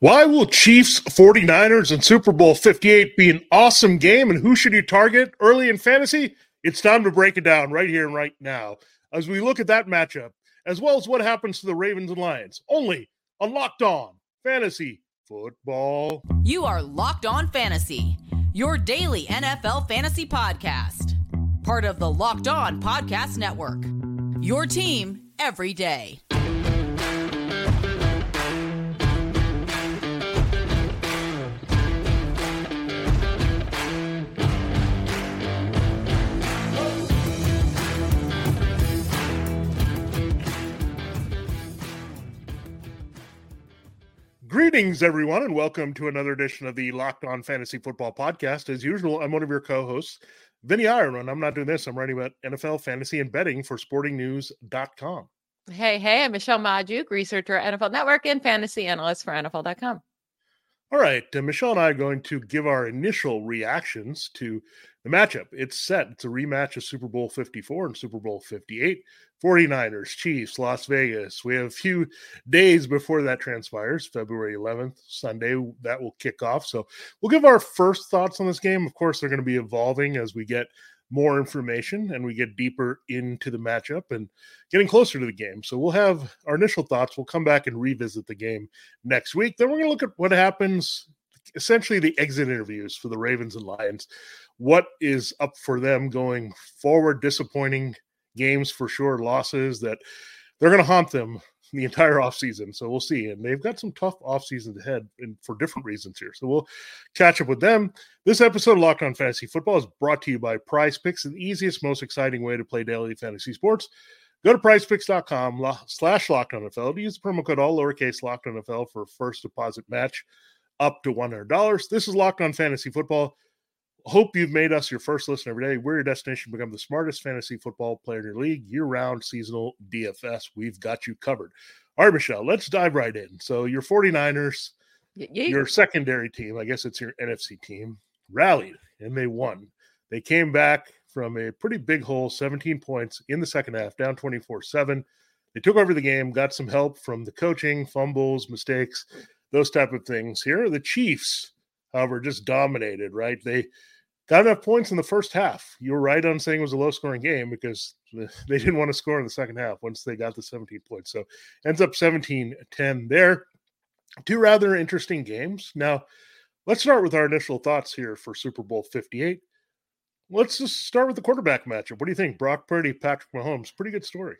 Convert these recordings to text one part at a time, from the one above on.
Why will Chiefs 49ers and Super Bowl 58 be an awesome game and who should you target early in fantasy? It's time to break it down right here and right now as we look at that matchup, as well as what happens to the Ravens and Lions. Only on Locked On Fantasy Football. You are Locked On Fantasy, your daily NFL fantasy podcast. Part of the Locked On Podcast Network. Your team every day. Greetings, everyone, and welcome to another edition of the Locked On Fantasy Football Podcast. As usual, I'm one of your co-hosts, Vinnie Iyer. I'm not doing this. I'm writing about NFL fantasy and betting for SportingNews.com. Hey, hey, I'm Michelle Magdziuk, researcher at NFL Network and fantasy analyst for NFL.com. All right, uh, Michelle and I are going to give our initial reactions to the matchup. It's set. It's a rematch of Super Bowl 54 and Super Bowl 58. 49ers, Chiefs, Las Vegas. We have a few days before that transpires, February 11th, Sunday, that will kick off. So we'll give our first thoughts on this game. Of course, they're going to be evolving as we get more information and we get deeper into the matchup and getting closer to the game. So we'll have our initial thoughts. We'll come back and revisit the game next week. Then we're going to look at what happens essentially the exit interviews for the Ravens and Lions. What is up for them going forward? Disappointing games for sure, losses that they're going to haunt them the entire offseason. So we'll see. And they've got some tough off seasons ahead and for different reasons here. So we'll catch up with them. This episode of Locked On Fantasy Football is brought to you by Prize Picks, the easiest, most exciting way to play daily fantasy sports. Go to prizepicks.com slash locked on NFL to use the promo code all lowercase locked on NFL for first deposit match up to $100. This is Locked On Fantasy Football. Hope you've made us your first listen every day. We're your destination to become the smartest fantasy football player in your league, year round, seasonal DFS. We've got you covered. All right, Michelle, let's dive right in. So, your 49ers, yeah. your secondary team, I guess it's your NFC team, rallied and they won. They came back from a pretty big hole, 17 points in the second half, down 24 7. They took over the game, got some help from the coaching, fumbles, mistakes, those type of things. Here, are the Chiefs, however, just dominated, right? They got enough points in the first half. You were right on saying it was a low scoring game because they didn't want to score in the second half once they got the 17 points. So ends up 17 10 there. Two rather interesting games. Now, let's start with our initial thoughts here for Super Bowl 58. Let's just start with the quarterback matchup. What do you think? Brock Purdy, Patrick Mahomes. Pretty good story.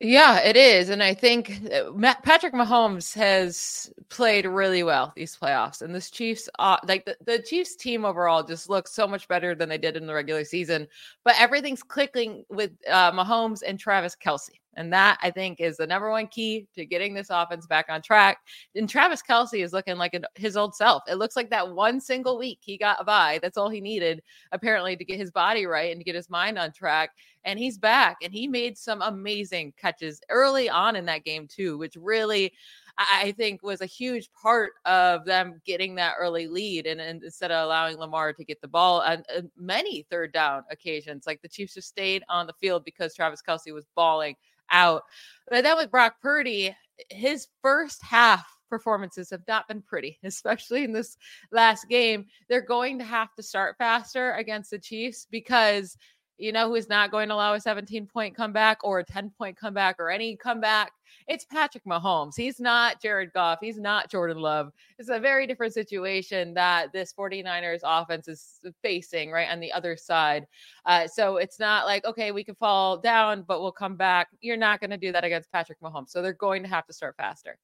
Yeah, it is. And I think uh, Patrick Mahomes has played really well these playoffs. And this Chiefs, uh, like the, the Chiefs team overall, just looks so much better than they did in the regular season. But everything's clicking with uh, Mahomes and Travis Kelce. And that I think is the number one key to getting this offense back on track. And Travis Kelce is looking like his old self. It looks like that one single week he got by. That's all he needed, apparently, to get his body right and to get his mind on track. And he's back and he made some amazing catches early on in that game, too, which really. I think was a huge part of them getting that early lead, and, and instead of allowing Lamar to get the ball on uh, many third down occasions, like the Chiefs just stayed on the field because Travis Kelce was balling out. But then with Brock Purdy, his first half performances have not been pretty, especially in this last game. They're going to have to start faster against the Chiefs because you know who's not going to allow a 17 point comeback or a 10 point comeback or any comeback? It's Patrick Mahomes. He's not Jared Goff. He's not Jordan Love. It's a very different situation that this 49ers offense is facing right on the other side. Uh, so it's not like, okay, we can fall down, but we'll come back. You're not going to do that against Patrick Mahomes. So they're going to have to start faster.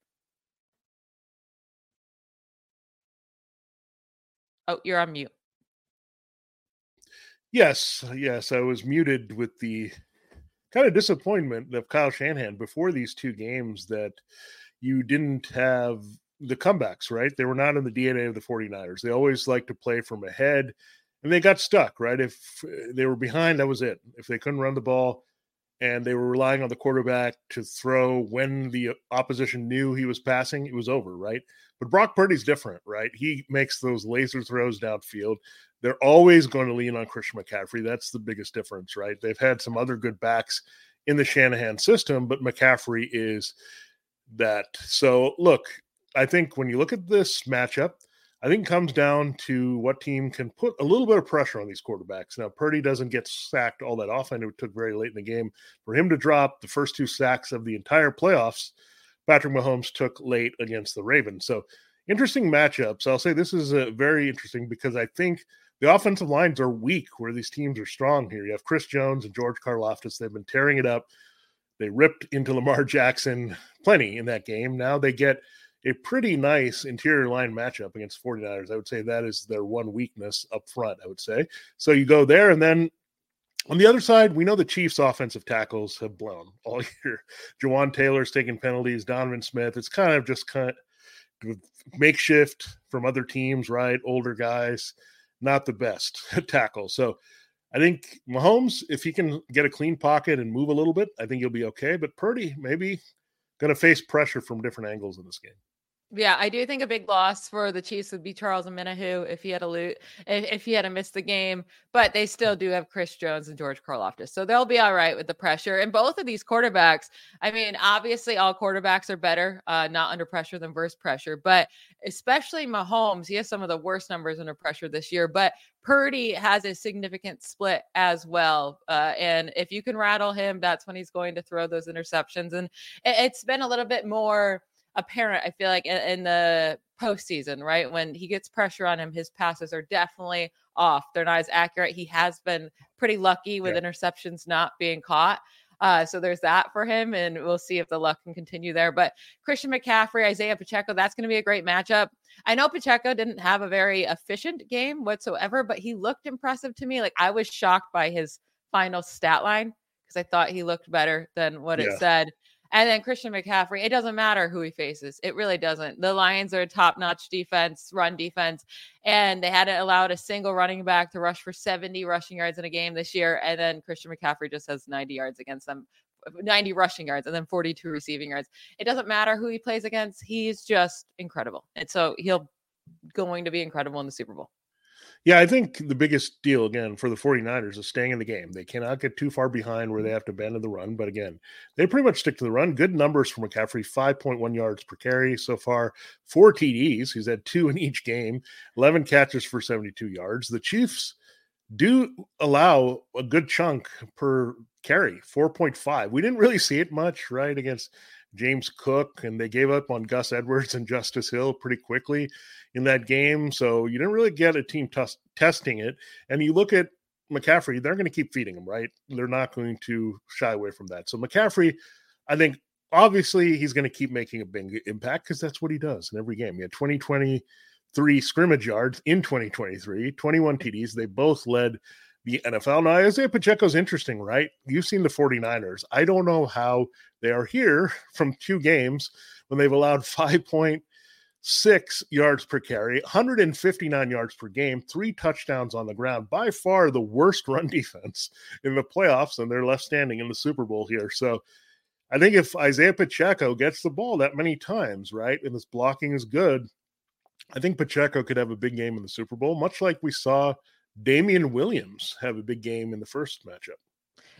Oh, you're on mute. Yes, yes, I was muted with the kind of disappointment of Kyle Shanahan before these two games that you didn't have the comebacks, right? They were not in the DNA of the 49ers. They always like to play from ahead and they got stuck, right? If uh, they were behind, that was it. If they couldn't run the ball and they were relying on the quarterback to throw when the opposition knew he was passing, it was over, right? But Brock Purdy's different, right? He makes those laser throws downfield. They're always going to lean on Christian McCaffrey. That's the biggest difference, right? They've had some other good backs in the Shanahan system, but McCaffrey is that. So, look, I think when you look at this matchup, I think comes down to what team can put a little bit of pressure on these quarterbacks. Now, Purdy doesn't get sacked all that often. It took very late in the game for him to drop the first two sacks of the entire playoffs. Patrick Mahomes took late against the Ravens. So, interesting matchups. I'll say this is a very interesting because I think the offensive lines are weak where these teams are strong here. You have Chris Jones and George Karlaftis. They've been tearing it up. They ripped into Lamar Jackson plenty in that game. Now they get a pretty nice interior line matchup against 49ers. I would say that is their one weakness up front, I would say. So you go there, and then on the other side, we know the Chiefs' offensive tackles have blown all year. Jawaan Taylor's taking penalties, Donovan Smith. It's kind of just kind of makeshift from other teams, right? Older guys, not the best tackle. So I think Mahomes, if he can get a clean pocket and move a little bit, I think he'll be okay. But Purdy, maybe going to face pressure from different angles in this game. Yeah, I do think a big loss for the Chiefs would be Charles Omenihu if he had a loot if, if he had to miss the game. But they still do have Chris Jones and George Karlaftis. so they'll be all right with the pressure. And both of these quarterbacks, I mean, obviously all quarterbacks are better, uh, not under pressure than versus pressure, but especially Mahomes, he has some of the worst numbers under pressure this year. But Purdy has a significant split as well, uh, and if you can rattle him, that's when he's going to throw those interceptions. And it, it's been a little bit more apparent, I feel like, in, in the postseason, right? When he gets pressure on him, his passes are definitely off. They're not as accurate. He has been pretty lucky with yeah. interceptions not being caught. Uh, so there's that for him, and we'll see if the luck can continue there. But Christian McCaffrey, Isaiah Pacheco, that's going to be a great matchup. I know Pacheco didn't have a very efficient game whatsoever, but he looked impressive to me. Like I was shocked by his final stat line because I thought he looked better than what yeah. it said. And then Christian McCaffrey, it doesn't matter who he faces. It really doesn't. The Lions are a top notch defense, run defense, and they hadn't allowed a single running back to rush for 70 rushing yards in a game this year. And then Christian McCaffrey just has 90 yards against them. 90 rushing yards and then 42 receiving yards. It doesn't matter who he plays against. He's just incredible. And so he'll going to be incredible in the Super Bowl. Yeah, I think the biggest deal again for the 49ers is staying in the game. They cannot get too far behind where they mm-hmm. have to abandon the run. But again, they pretty much stick to the run. Good numbers for McCaffrey 5.1 yards per carry so far, four TDs. He's had two in each game, 11 catches for 72 yards. The Chiefs do allow a good chunk per carry, 4.5. We didn't really see it much, right, against James Cook, and they gave up on Gus Edwards and Justice Hill pretty quickly in that game. So you didn't really get a team t- testing it. And you look at McCaffrey, they're going to keep feeding him, right? They're not going to shy away from that. So McCaffrey, I think obviously he's going to keep making a big impact because that's what he does in every game. He had 2023 scrimmage yards in 2023, 21 TDs. They both led the NFL. Now, Isaiah Pacheco's interesting, right? You've seen the 49ers. I don't know how they are here from two games when they've allowed 5.6 yards per carry, 159 yards per game, three touchdowns on the ground. By far the worst run defense in the playoffs, and they're left standing in the Super Bowl here. So I think if Isaiah Pacheco gets the ball that many times, right, and this blocking is good, I think Pacheco could have a big game in the Super Bowl, much like we saw Damien Williams have a big game in the first matchup.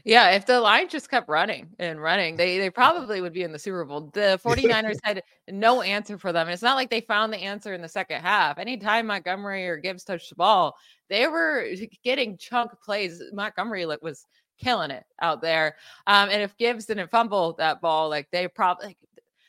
Yeah, if the line just kept running and running, they they probably would be in the Super Bowl. The 49ers had no answer for them. And it's not like they found the answer in the second half. Anytime Montgomery or Gibbs touched the ball, they were getting chunk plays. Montgomery was killing it out there. Um, and if Gibbs didn't fumble that ball, like they probably like,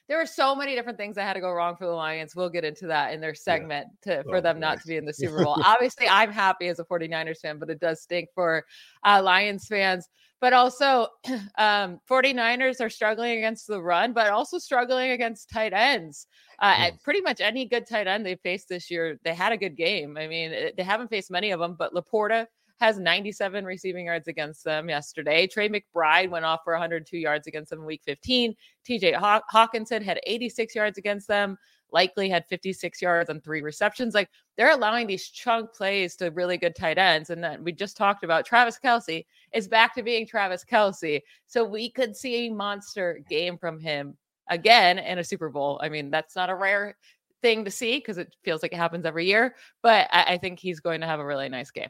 there were so many different things that had to go wrong for the Lions. We'll get into that in their segment yeah. to, for oh, them not to be in the Super Bowl. Obviously, I'm happy as a 49ers fan, but it does stink for uh, Lions fans. But also, um, 49ers are struggling against the run, but also struggling against tight ends. Uh, mm. Pretty much any good tight end they faced this year, they had a good game. I mean, they haven't faced many of them, but Laporta has 97 receiving yards against them yesterday. Trey McBride went off for 102 yards against them in week 15. TJ Haw- Hockenson had 86 yards against them. Likely had 56 yards on three receptions. Like they're allowing these chunk plays to really good tight ends. And then we just talked about Travis Kelce is back to being Travis Kelce. So we could see a monster game from him again in a Super Bowl. I mean, that's not a rare thing to see because it feels like it happens every year, but I, I think he's going to have a really nice game.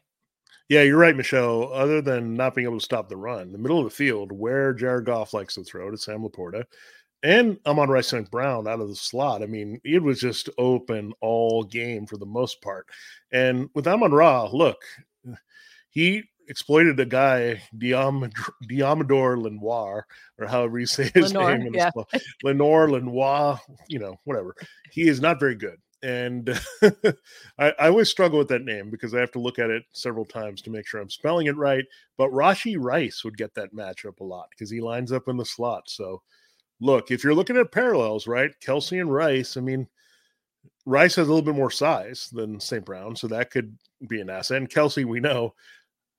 Yeah, you're right, Michelle. Other than not being able to stop the run, the middle of the field where Jared Goff likes to throw to Sam Laporta, and Amon-Ra St. Brown out of the slot. I mean, it was just open all game for the most part. And with Amon Ra, look, he exploited a guy, Deommodore Lenoir, or however you say his Lenoir, name. Yeah. Lenoir Lenoir, you know, whatever. He is not very good. And I, I, always struggle with that name because I have to look at it several times to make sure I'm spelling it right. But Rashee Rice would get that matchup a lot because he lines up in the slot. So, look, if you're looking at parallels, right? Kelce and Rice, I mean, Rice has a little bit more size than St. Brown, so that could be an asset. And Kelce, we know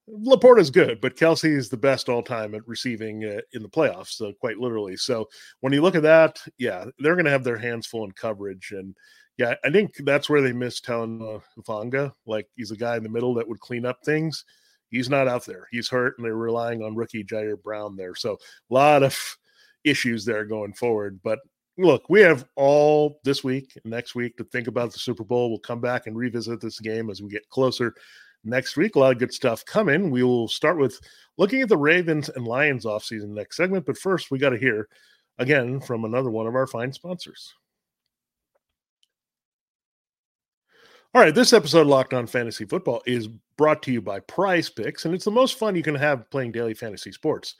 is good, but Kelce is the best all time at receiving uh, in the playoffs, so quite literally. So when you look at that, yeah, they're going to have their hands full in coverage. And yeah, I think that's where they missed Talon Hufanga. Like he's a guy in the middle that would clean up things. He's not out there. He's hurt, and they're relying on rookie Ji'Ayir Brown there. So a lot of issues there going forward. But look, we have all this week and next week to think about the Super Bowl. We'll come back and revisit this game as we get closer next week. A lot of good stuff coming. We will start with looking at the Ravens and Lions offseason next segment. But first, we got to hear again from another one of our fine sponsors. All right, this episode of Locked On Fantasy Football is brought to you by Prize Picks, and it's the most fun you can have playing daily fantasy sports.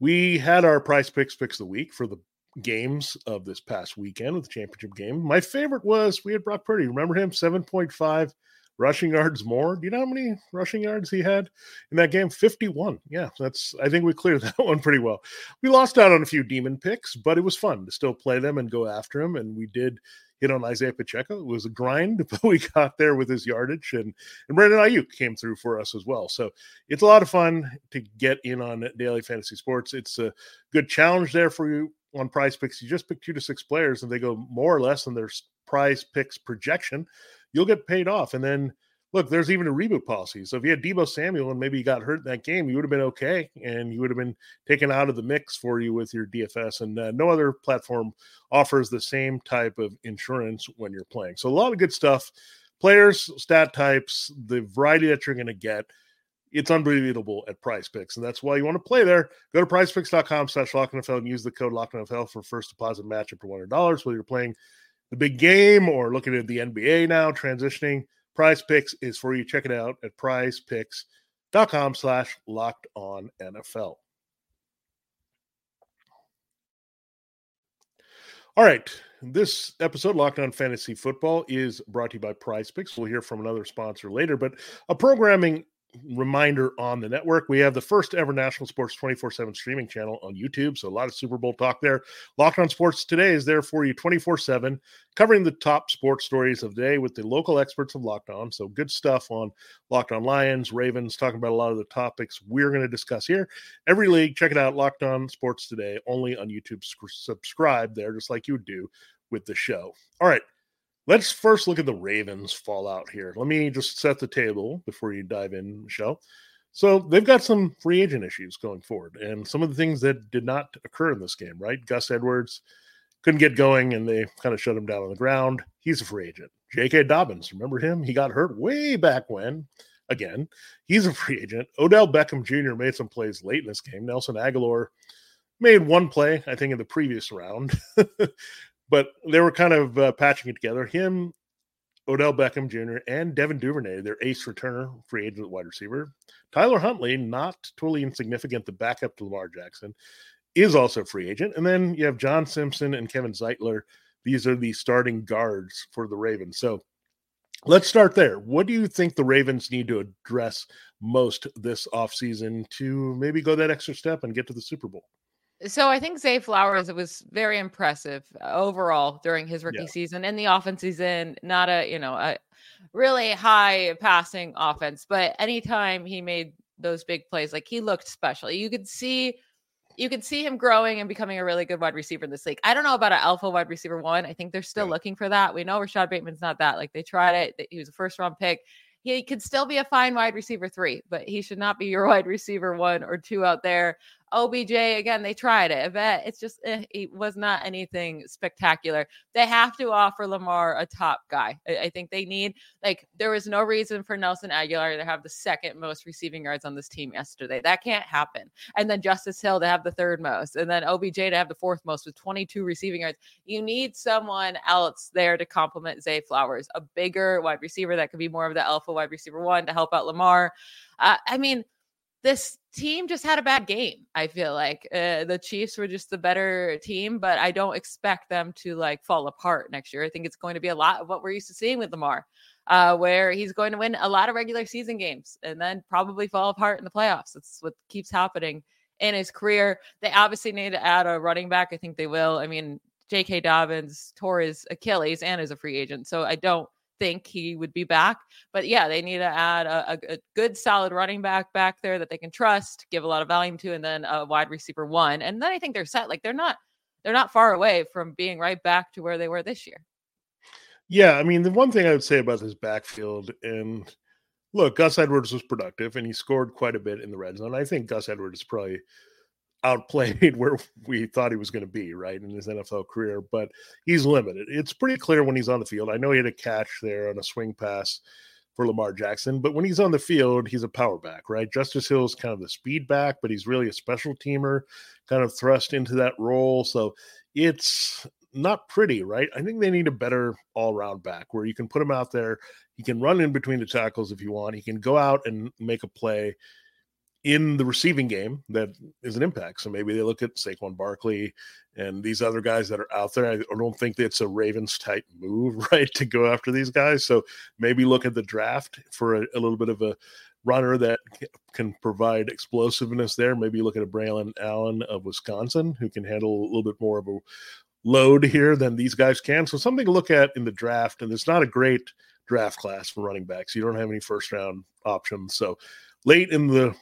We had our Prize Picks picks of the week for the games of this past weekend with the championship game. My favorite was we had Brock Purdy. Remember him? 7.5 rushing yards more. Do you know how many rushing yards he had in that game? 51. Yeah, that's I think we cleared that one pretty well. We lost out on a few demon picks, but it was fun to still play them and go after him. And we did hit on Isaiah Pacheco. It was a grind, but we got there with his yardage and and Brandon Aiyuk came through for us as well. So it's a lot of fun to get in on daily fantasy sports. It's a good challenge there for you on prize picks. You just pick two to six players and they go more or less than their prize picks projection you'll get paid off. And then look, there's even a reboot policy. So if you had Deebo Samuel and maybe you got hurt in that game, you would have been okay, and you would have been taken out of the mix for you with your DFS. And uh, no other platform offers the same type of insurance when you're playing. So a lot of good stuff. Players, stat types, the variety that you're going to get. It's unbelievable at Prize Picks, and that's why you want to play there. Go to PrizePicks.com slash LockedNFL and use the code LockedNFL for first deposit match up to $100. Whether you're playing the big game or looking at the NBA now, transitioning. Prize Picks is for you. Check it out at prizepicks.com slash locked on NFL. All right. This episode, Locked On Fantasy Football, is brought to you by Prize Picks. We'll hear from another sponsor later, but a programming reminder on the network. We have the first ever national sports 24 7 streaming channel on YouTube. So a lot of Super Bowl talk there. Locked on Sports today is there for you 24 7, covering the top sports stories of the day with the local experts of Locked On. So good stuff on Locked On Lions, Ravens, talking about a lot of the topics we're going to discuss here. Every league, check it out. Locked On Sports today, only on YouTube. Subscribe there, just like you would do with the show. All right. Let's first look at the Ravens fallout here. Let me just set the table before you dive in, Michelle. So they've got some free agent issues going forward, and some of the things that did not occur in this game, right? Gus Edwards couldn't get going, and they kind of shut him down on the ground. He's a free agent. J.K. Dobbins, remember him? He got hurt way back when. Again, he's a free agent. Odell Beckham Jr. made some plays late in this game. Nelson Agholor made one play, I think, in the previous round. but they were kind of uh, patching it together. Him, Odell Beckham Jr., and Devin Duvernay, their ace returner, free agent wide receiver. Tyler Huntley, not totally insignificant, the backup to Lamar Jackson, is also free agent. And then you have John Simpson and Kevin Zeitler. These are the starting guards for the Ravens. So let's start there. What do you think the Ravens need to address most this offseason to maybe go that extra step and get to the Super Bowl? So I think Zay Flowers was very impressive uh, overall during his rookie yeah. season, and the offense he's in. Not a you know a really high passing offense, but anytime he made those big plays, like he looked special. You could see you could see him growing and becoming a really good wide receiver in this league. I don't know about an alpha wide receiver one. I think they're still yeah. looking for that. We know Rashod Bateman's not that. Like they tried it. He was a first round pick. He could still be a fine wide receiver three, but he should not be your wide receiver one or two out there. OBJ again, they tried it. but it's just eh, it was not anything spectacular. They have to offer Lamar a top guy. I, I, think they need like there was no reason for Nelson Agholor to have the second most receiving yards on this team yesterday. That can't happen. And then Justice Hill to have the third most, and then OBJ to have the fourth most with 22 receiving yards. You need someone else there to complement Zay Flowers, a bigger wide receiver that could be more of the alpha wide receiver one to help out Lamar. Uh, I mean this team just had a bad game. I feel like uh, the Chiefs were just the better team, but I don't expect them to like fall apart next year. I think it's going to be a lot of what we're used to seeing with Lamar, uh, where he's going to win a lot of regular season games and then probably fall apart in the playoffs. That's what keeps happening in his career. They obviously need to add a running back. I think they will. I mean, J.K. Dobbins tore his Achilles and is a free agent, so I don't think he would be back. But yeah, they need to add a, a, a, good, solid running back back there that they can trust, give a lot of volume to, and then a wide receiver one. And then I think they're set. Like they're not they're not far away from being right back to where they were this year. Yeah, I mean the one thing I would say about this backfield and look, Gus Edwards was productive and he scored quite a bit in the red zone. I think Gus Edwards is probably outplayed where we thought he was going to be, right, in his NFL career, but he's limited. It's pretty clear when he's on the field. I know he had a catch there on a swing pass for Lamar Jackson, but when he's on the field, he's a power back, right? Justice Hill is kind of the speed back, but he's really a special teamer, kind of thrust into that role. So it's not pretty, right? I think they need a better all round back where you can put him out there. He can run in between the tackles if you want. He can go out and make a play in the receiving game that is an impact. So maybe they look at Saquon Barkley and these other guys that are out there. I don't think it's a Ravens type move, right, to go after these guys. So maybe look at the draft for a, a little bit of a runner that can provide explosiveness there. Maybe look at a Braylon Allen of Wisconsin who can handle a little bit more of a load here than these guys can. So something to look at in the draft. And it's not a great draft class for running backs. You don't have any first round options. So late in the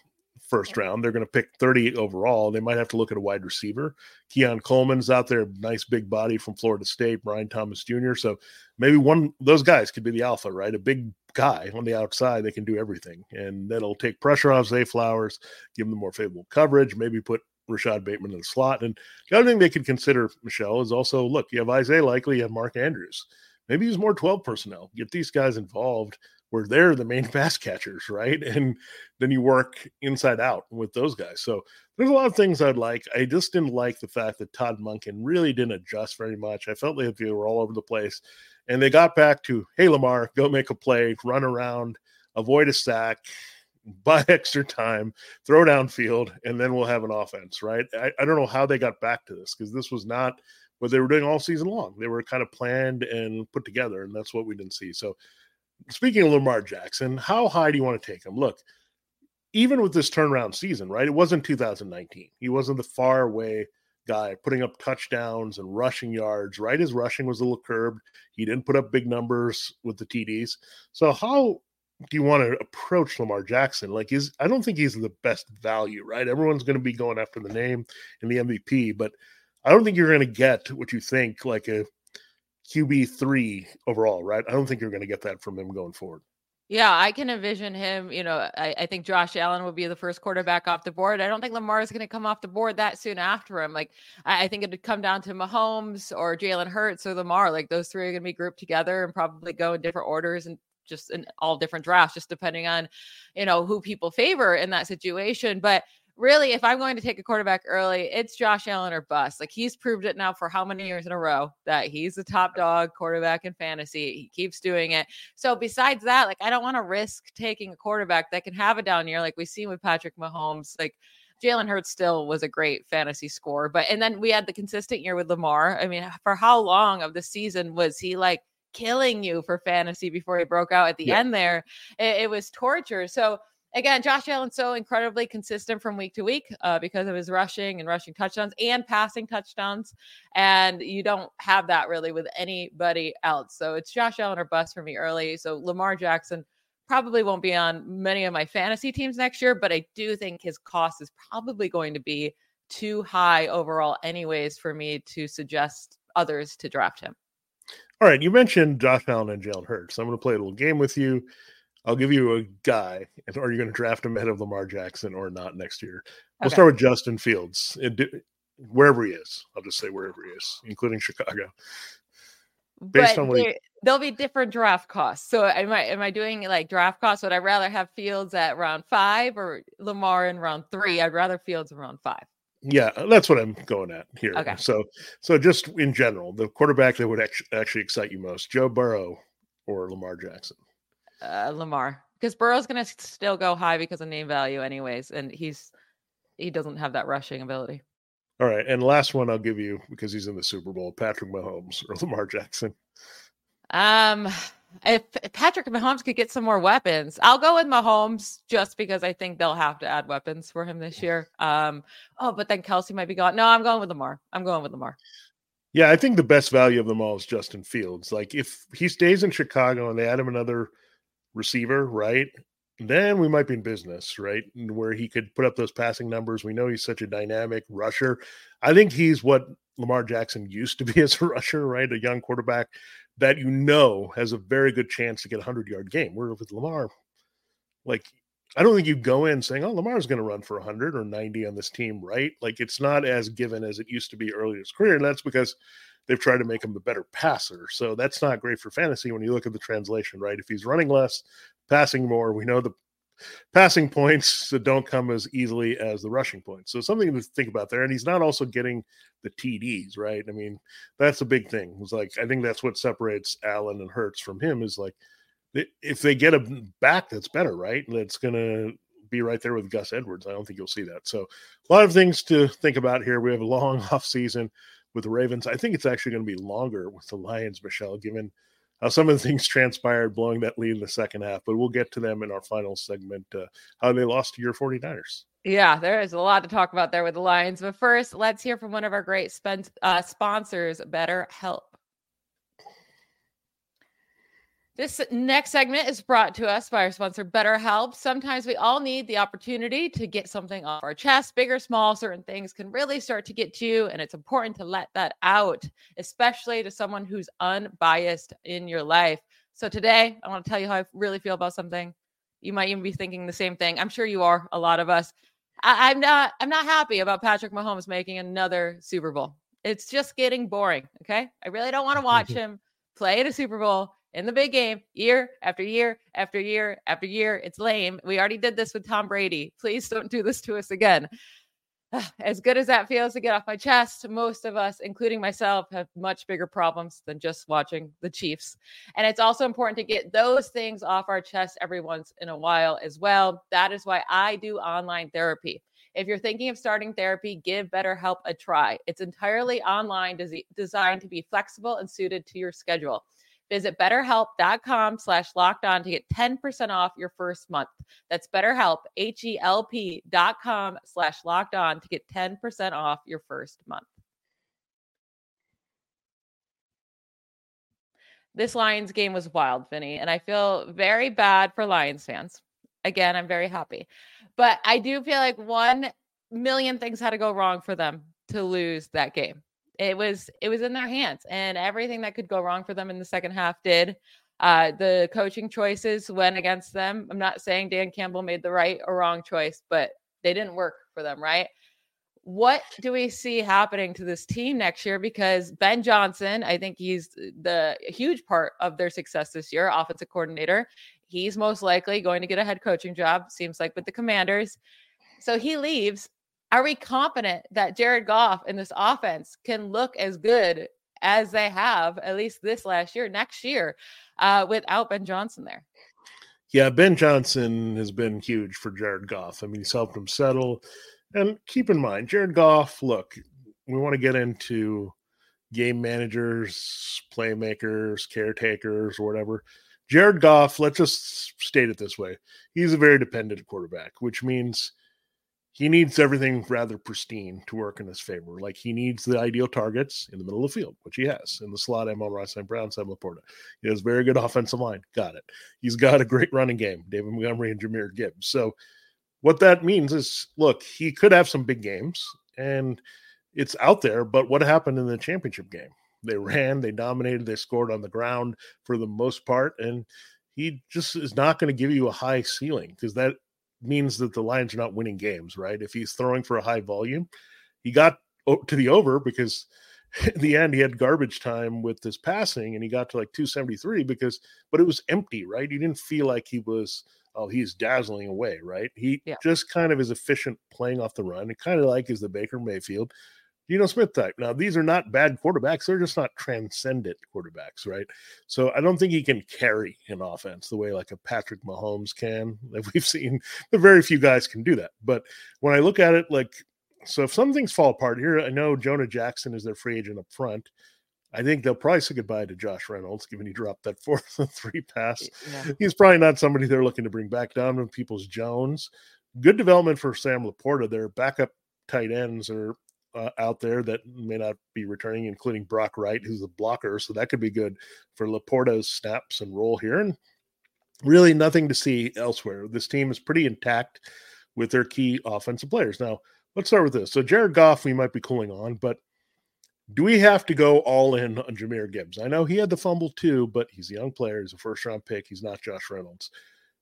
first round. They're going to pick 30 overall. They might have to look at a wide receiver. Keon Coleman's out there, nice big body from Florida State, Brian Thomas Jr. So maybe one those guys could be the alpha, right? A big guy on the outside that can do everything. And that'll take pressure off Zay Flowers, give them more favorable coverage, maybe put Rashod Bateman in the slot. And the other thing they could consider, Michelle, is also look, you have Isaiah Likely, you have Mark Andrews. Maybe use more 12 personnel, get these guys involved where they're the main pass catchers, right? And then you work inside out with those guys. So there's a lot of things I'd like. I just didn't like the fact that Todd Monken really didn't adjust very much. I felt like they were all over the place. And they got back to, hey, Lamar, go make a play, run around, avoid a sack, buy extra time, throw downfield, and then we'll have an offense, right? I, I don't know how they got back to this because this was not what they were doing all season long. They were kind of planned and put together, and that's what we didn't see. So speaking of Lamar Jackson, how high do you want to take him? Look, even with this turnaround season, right? It wasn't 2019. He wasn't the far away guy putting up touchdowns and rushing yards, right? His rushing was a little curbed. He didn't put up big numbers with the TDs. So how do you want to approach Lamar Jackson? Like is I don't think he's the best value, right? Everyone's going to be going after the name and the MVP, but I don't think you're going to get what you think like a QB three overall, right? I don't think you're going to get that from him going forward. Yeah, I can envision him. You know, I, I, think Josh Allen will be the first quarterback off the board. I don't think Lamar is going to come off the board that soon after him. Like, I, I think it'd come down to Mahomes or Jalen Hurts or Lamar. Like, those three are going to be grouped together and probably go in different orders and just in all different drafts, just depending on, you know, who people favor in that situation. But really, if I'm going to take a quarterback early, it's Josh Allen or bust. Like he's proved it now for how many years in a row that he's the top dog quarterback in fantasy. He keeps doing it. So besides that, like I don't want to risk taking a quarterback that can have a down year, like we see with Patrick Mahomes. Like Jalen Hurts still was a great fantasy score, but and then we had the consistent year with Lamar. I mean, for how long of the season was he like killing you for fantasy before he broke out at the yeah. end there? It, it was torture. So again, Josh Allen's so incredibly consistent from week to week uh, because of his rushing and rushing touchdowns and passing touchdowns. And you don't have that really with anybody else. So it's Josh Allen or bust for me early. So Lamar Jackson probably won't be on many of my fantasy teams next year, but I do think his cost is probably going to be too high overall, anyways, for me to suggest others to draft him. All right. You mentioned Josh Allen and Jalen Hurts. I'm going to play a little game with you. I'll give you a guy. And are you going to draft him ahead of Lamar Jackson or not next year? We'll Okay. start with Justin Fields, It- wherever he is. I'll just say wherever he is, including Chicago. based but on what he- there- there'll be different draft costs. So am I am I doing like draft costs? Would I rather have Fields at round five or Lamar in round three? I'd rather Fields in round five. Yeah, that's what I'm going at here. Okay. So, so just in general, the quarterback that would actually excite you most, Joe Burrow or Lamar Jackson. Uh, Lamar, because Burrow's gonna still go high because of name value, anyways, and he's he doesn't have that rushing ability. All right, and last one I'll give you because he's in the Super Bowl: Patrick Mahomes or Lamar Jackson. Um, if if Patrick Mahomes could get some more weapons, I'll go with Mahomes just because I think they'll have to add weapons for him this year. Um, oh, but then Kelce might be gone. No, I'm going with Lamar. I'm going with Lamar. Yeah, I think the best value of them all is Justin Fields. Like if he stays in Chicago and they add him another receiver, right? Then we might be in business, right? Where he could put up those passing numbers. We know he's such a dynamic rusher. I think he's what Lamar Jackson used to be as a rusher, right? A young quarterback that you know has a very good chance to get a 100 yard game. Where with Lamar, like, I don't think you go in saying, oh, Lamar's going to run for 100 or 90 on this team, right? Like, it's not as given as it used to be early in his career. And that's because they've tried to make him the better passer. So that's not great for fantasy when you look at the translation, right? If he's running less, passing more, we know the passing points that don't come as easily as the rushing points. So something to think about there. And he's not also getting the TDs, right? I mean, that's a big thing. It's like I think that's what separates Allen and Hurts from him is like if they get a back that's better, right? That's gonna be right there with Gus Edwards. I don't think you'll see that. So a lot of things to think about here. We have a long off season with the Ravens. I think it's actually going to be longer with the Lions, Michelle, given how some of the things transpired blowing that lead in the second half. But we'll get to them in our final segment, uh, how they lost to your 49ers. Yeah, there is a lot to talk about there with the Lions. But first, let's hear from one of our great spend, uh, sponsors, BetterHelp. This next segment is brought to us by our sponsor, BetterHelp. Sometimes we all need the opportunity to get something off our chest, big or small. Certain things can really start to get to you, and it's important to let that out, especially to someone who's unbiased in your life. So today, I want to tell you how I really feel about something. You might even be thinking the same thing. I'm sure you are. A lot of us. I, I'm not. I'm not happy about Patrick Mahomes making another Super Bowl. It's just getting boring. Okay, I really don't want to watch him play at a Super Bowl in the big game year after year after year after year. It's lame. We already did this with Tom Brady. Please don't do this to us again. As good as that feels to get off my chest, most of us, including myself, have much bigger problems than just watching the Chiefs. And it's also important to get those things off our chest every once in a while as well. That is why I do online therapy. If you're thinking of starting therapy, give BetterHelp a try. It's entirely online, desi- designed to be flexible and suited to your schedule. Visit betterhelp.com slash locked on to get 10% off your first month. That's betterhelp, H-E-L-P dot com slash locked on to get 10% off your first month. This Lions game was wild, Vinny, and I feel very bad for Lions fans. Again, I'm very happy. But I do feel like one million things had to go wrong for them to lose that game. It was it was in their hands, and everything that could go wrong for them in the second half did. Uh, the coaching choices went against them. I'm not saying Dan Campbell made the right or wrong choice, but they didn't work for them, right? What do we see happening to this team next year? Because Ben Johnson, I think he's the huge part of their success this year, offensive coordinator. He's most likely going to get a head coaching job, seems like with the commanders. So he leaves. Are we confident that Jared Goff and this offense can look as good as they have, at least this last year, next year, uh, without Ben Johnson there? Yeah, Ben Johnson has been huge for Jared Goff. I mean, he's helped him settle. And keep in mind, Jared Goff, look, we want to get into game managers, playmakers, caretakers, or whatever. Jared Goff, let's just state it this way. He's a very dependent quarterback, which means he needs everything rather pristine to work in his favor. Like he needs the ideal targets in the middle of the field, which he has. In the slot, Amon-Ra St. Brown, Sam Laporta. He has very good offensive line. Got it. He's got a great running game, David Montgomery and Jahmyr Gibbs. So what that means is look, he could have some big games and it's out there, but what happened in the championship game? They ran, they dominated, they scored on the ground for the most part. And he just is not going to give you a high ceiling because that means that the Lions are not winning games, right? If he's throwing for a high volume, he got to the over because in the end he had garbage time with his passing and he got to like 273 because but it was empty, right? You didn't feel like he was oh he's dazzling away, right? He yeah. just kind of is efficient playing off the run. It kind of like is the Baker Mayfield. Geno Smith type. Now, these are not bad quarterbacks. They're just not transcendent quarterbacks, right? So I don't think he can carry an offense the way like a Patrick Mahomes can. That we've seen, the very few guys can do that. But when I look at it, like, so if some things fall apart here, I know Jonah Jackson is their free agent up front. I think they'll probably say goodbye to Josh Reynolds, given he dropped that fourth and three pass. Yeah. He's probably not somebody they're looking to bring back Donovan Peoples-Jones. Good development for Sam LaPorta. Their backup tight ends are uh, out there that may not be returning, including Brock Wright, who's a blocker. So that could be good for LaPorta's snaps and role here. And really nothing to see elsewhere. This team is pretty intact with their key offensive players. Now, let's start with this. So Jared Goff, we might be cooling on, but do we have to go all in on Jahmyr Gibbs? I know he had the fumble too, but he's a young player. He's a first round pick. He's not Josh Reynolds.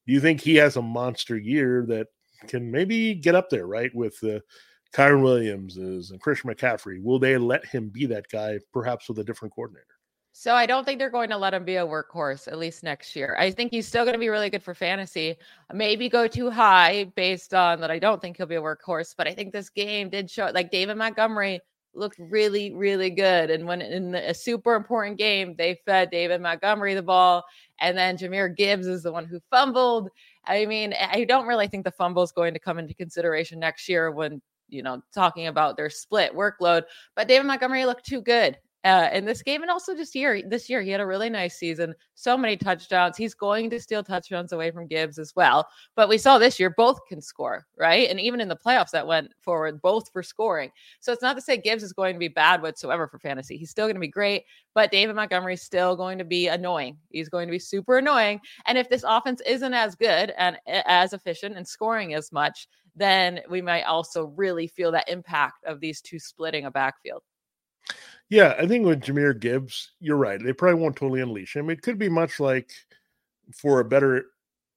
Do you think he has a monster year that can maybe get up there, right? With the Kyren Williams is and Chris McCaffrey. Will they let him be that guy, perhaps with a different coordinator? So I don't think they're going to let him be a workhorse at least next year. I think he's still going to be really good for fantasy. Maybe go too high based on that. I don't think he'll be a workhorse, but I think this game did show like David Montgomery looked really, really good. And when in a super important game, they fed David Montgomery the ball, and then Jahmyr Gibbs is the one who fumbled. I mean, I don't really think the fumble is going to come into consideration next year when you know, talking about their split workload. But David Montgomery looked too good uh, in this game and also just year this year he had a really nice season so many touchdowns he's going to steal touchdowns away from gibbs as well but we saw this year both can score right and even in the playoffs that went forward both for scoring so it's not to say gibbs is going to be bad whatsoever for fantasy he's still going to be great but david montgomery is still going to be annoying he's going to be super annoying and if this offense isn't as good and as efficient and scoring as much then we might also really feel that impact of these two splitting a backfield yeah, I think with Jahmyr Gibbs, you're right. They probably won't totally unleash him. It could be much like for a better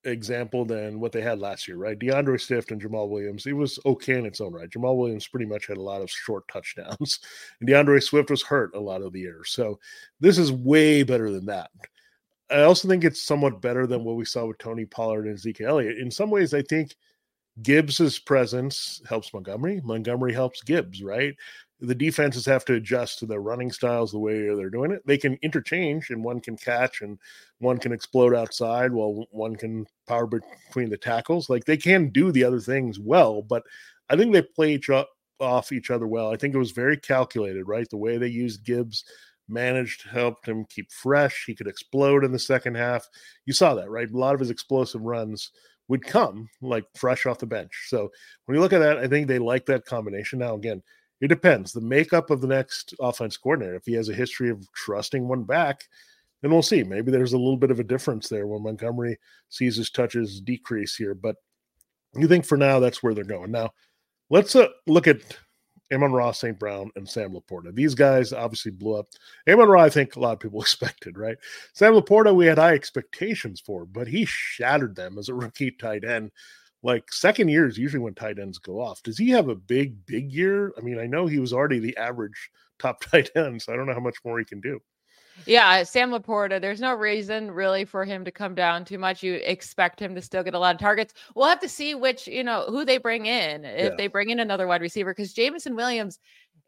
example than what they had last year, right? D'Andre Swift and Jamaal Williams. It was okay in its own right. Jamaal Williams pretty much had a lot of short touchdowns, and D'Andre Swift was hurt a lot of the year. So this is way better than that. I also think it's somewhat better than what we saw with Tony Pollard and Zeke Elliott. In some ways, I think Gibbs's presence helps Montgomery. Montgomery helps Gibbs, right? the defenses have to adjust to their running styles the way they're doing it. They can interchange, and one can catch, and one can explode outside, while one can power between the tackles. Like they can do the other things well, but I think they play each off each other well. I think it was very calculated, right? The way they used Gibbs managed helped him keep fresh. He could explode in the second half. You saw that, right? A lot of his explosive runs would come like fresh off the bench. So when you look at that, I think they like that combination. Now, again, it depends. The makeup of the next offense coordinator, if he has a history of trusting one back, then we'll see. Maybe there's a little bit of a difference there when Montgomery sees his touches decrease here. But you think for now that's where they're going. Now, let's uh, look at Amon-Ra, St. Brown, and Sam LaPorta. These guys obviously blew up. Amon-Ra, I think a lot of people expected, right? Sam LaPorta, we had high expectations for, but he shattered them as a rookie tight end like second year is usually when tight ends go off. Does he have a big, big year? I mean, I know he was already the average top tight end, so I don't know how much more he can do. Yeah, Sam LaPorta, there's no reason really for him to come down too much. You expect him to still get a lot of targets. We'll have to see which, you know, who they bring in. If yeah. they bring in another wide receiver, because Jameson Williams,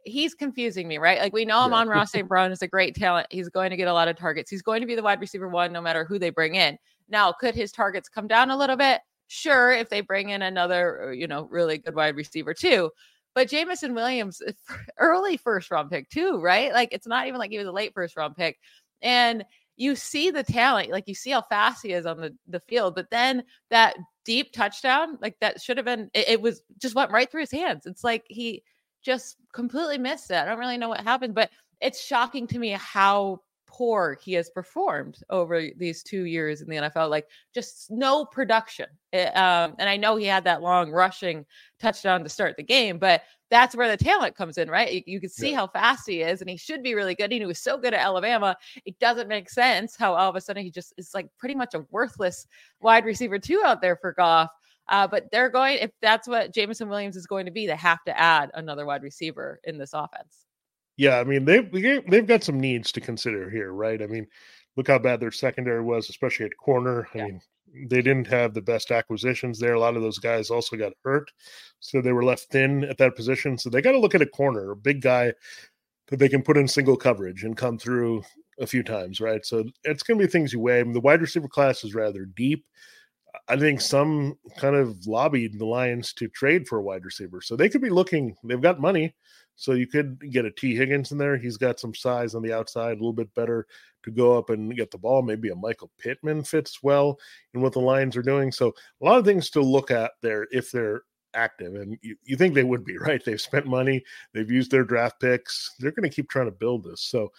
he's confusing me, right? Like we know him yeah. on Ross St. Brown is a great talent. He's going to get a lot of targets. He's going to be the wide receiver one no matter who they bring in. Now, could his targets come down a little bit? Sure, if they bring in another, uh, you know, really good wide receiver too. But Jameson Williams, eh, early first round pick too, right? Like it's not even like he was a late first round pick. And you see the talent, like you see how fast he is on the, the field, but then that deep touchdown, like that should have been, it, it was just went right through his hands. It's like he just completely missed it. I don't really know what happened, but it's shocking to me how poor he has performed over these two years in the NFL. Like just no production. It, um, and I know he had that long rushing touchdown to start the game, but that's where the talent comes in, right? You, you can see Yeah. how fast he is, and he should be really good. And he was so good at Alabama. It doesn't make sense how all of a sudden he just is like pretty much a worthless wide receiver two out there for Goff. Uh, but they're going if that's what Jameson Williams is going to be, they have to add another wide receiver in this offense. Yeah, I mean they've they've got some needs to consider here, right? I mean, look how bad their secondary was, especially at corner. I Yeah. mean, they didn't have the best acquisitions there. A lot of those guys also got hurt, so they were left thin at that position. So they got to look at a corner, a big guy that they can put in single coverage and come through a few times, right? So it's going to be things you weigh. I mean, the wide receiver class is rather deep. I think some kind of lobbied the Lions to trade for a wide receiver. So they could be looking, they've got money. So you could get a Tee Higgins in there. He's got some size on the outside, a little bit better to go up and get the ball. Maybe a Michael Pittman fits well in what the Lions are doing. So a lot of things to look at there if they're active. And you, you think they would be, right? They've spent money, they've used their draft picks. They're going to keep trying to build this. So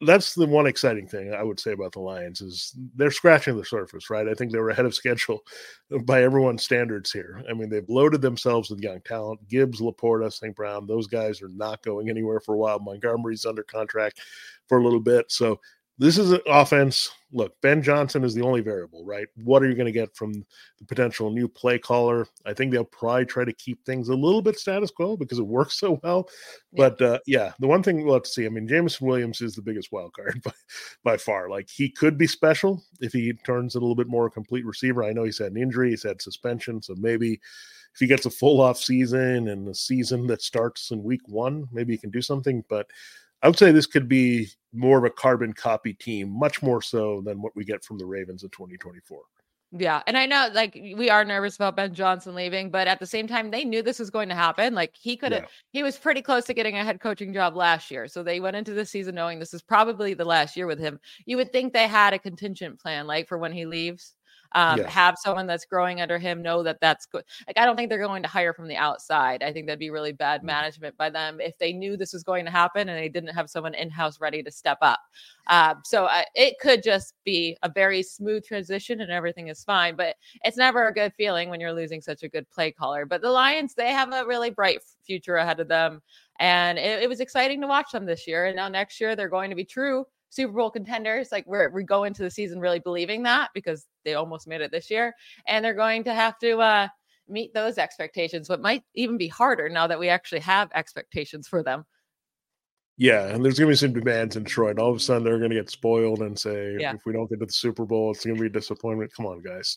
that's the one exciting thing I would say about the Lions is they're scratching the surface, right? I think they were ahead of schedule by everyone's standards here. I mean, they've loaded themselves with young talent. Gibbs, LaPorta, St. Brown, those guys are not going anywhere for a while. Montgomery's under contract for a little bit. So this is an offense. Look, Ben Johnson is the only variable, right? What are you going to get from the potential new play caller? I think they'll probably try to keep things a little bit status quo because it works so well. Yeah. But uh, yeah, the one thing we'll have to see. I mean, Jameson Williams is the biggest wild card by, by far. Like he could be special if he turns a little bit more a complete receiver. I know he's had an injury, he's had suspension, so maybe if he gets a full off season and a season that starts in week one, maybe he can do something. But I would say this could be more of a carbon copy team, much more so than what we get from the Ravens in 2024. Yeah. And I know like we are nervous about Ben Johnson leaving, but at the same time, they knew this was going to happen. Like he could have, Yeah. he was pretty close to getting a head coaching job last year. So they went into the season knowing this is probably the last year with him. You would think they had a contingent plan, like for when he leaves. Um, Yeah. have someone that's growing under him know that that's good. Like, I don't think they're going to hire from the outside. I think that'd be really bad Mm. management by them if they knew this was going to happen and they didn't have someone in house ready to step up. Um, so I, it could just be a very smooth transition and everything is fine. But it's never a good feeling when you're losing such a good play caller. But the Lions, they have a really bright future ahead of them. And it, it was exciting to watch them this year. And now next year, they're going to be true Super Bowl contenders. Like we're, we go into the season really believing that because they almost made it this year. And they're going to have to uh, meet those expectations, but might even be harder now that we actually have expectations for them. Yeah, and there's going to be some demands in Detroit. All of a sudden, they're going to get spoiled and say, Yeah. if we don't get to the Super Bowl, it's going to be a disappointment. Come on, guys.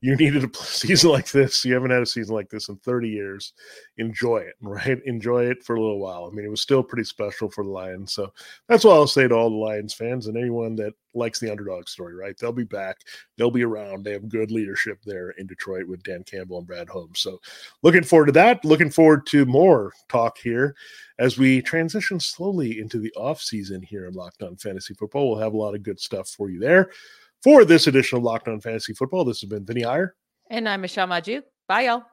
You needed a season like this. You haven't had a season like this in 30 years. Enjoy it, right? Enjoy it for a little while. I mean, it was still pretty special for the Lions. So that's what I'll say to all the Lions fans and anyone that likes the underdog story, right? They'll be back. They'll be around. They have good leadership there in Detroit with Dan Campbell and Brad Holmes. So looking forward to that. Looking forward to more talk here as we transition slowly into the off season here in Locked On Fantasy Football. We'll have a lot of good stuff for you there. For this edition of Locked On Fantasy Football, this has been Vinnie Iyer. And I'm Michelle Magdziuk. Bye, y'all.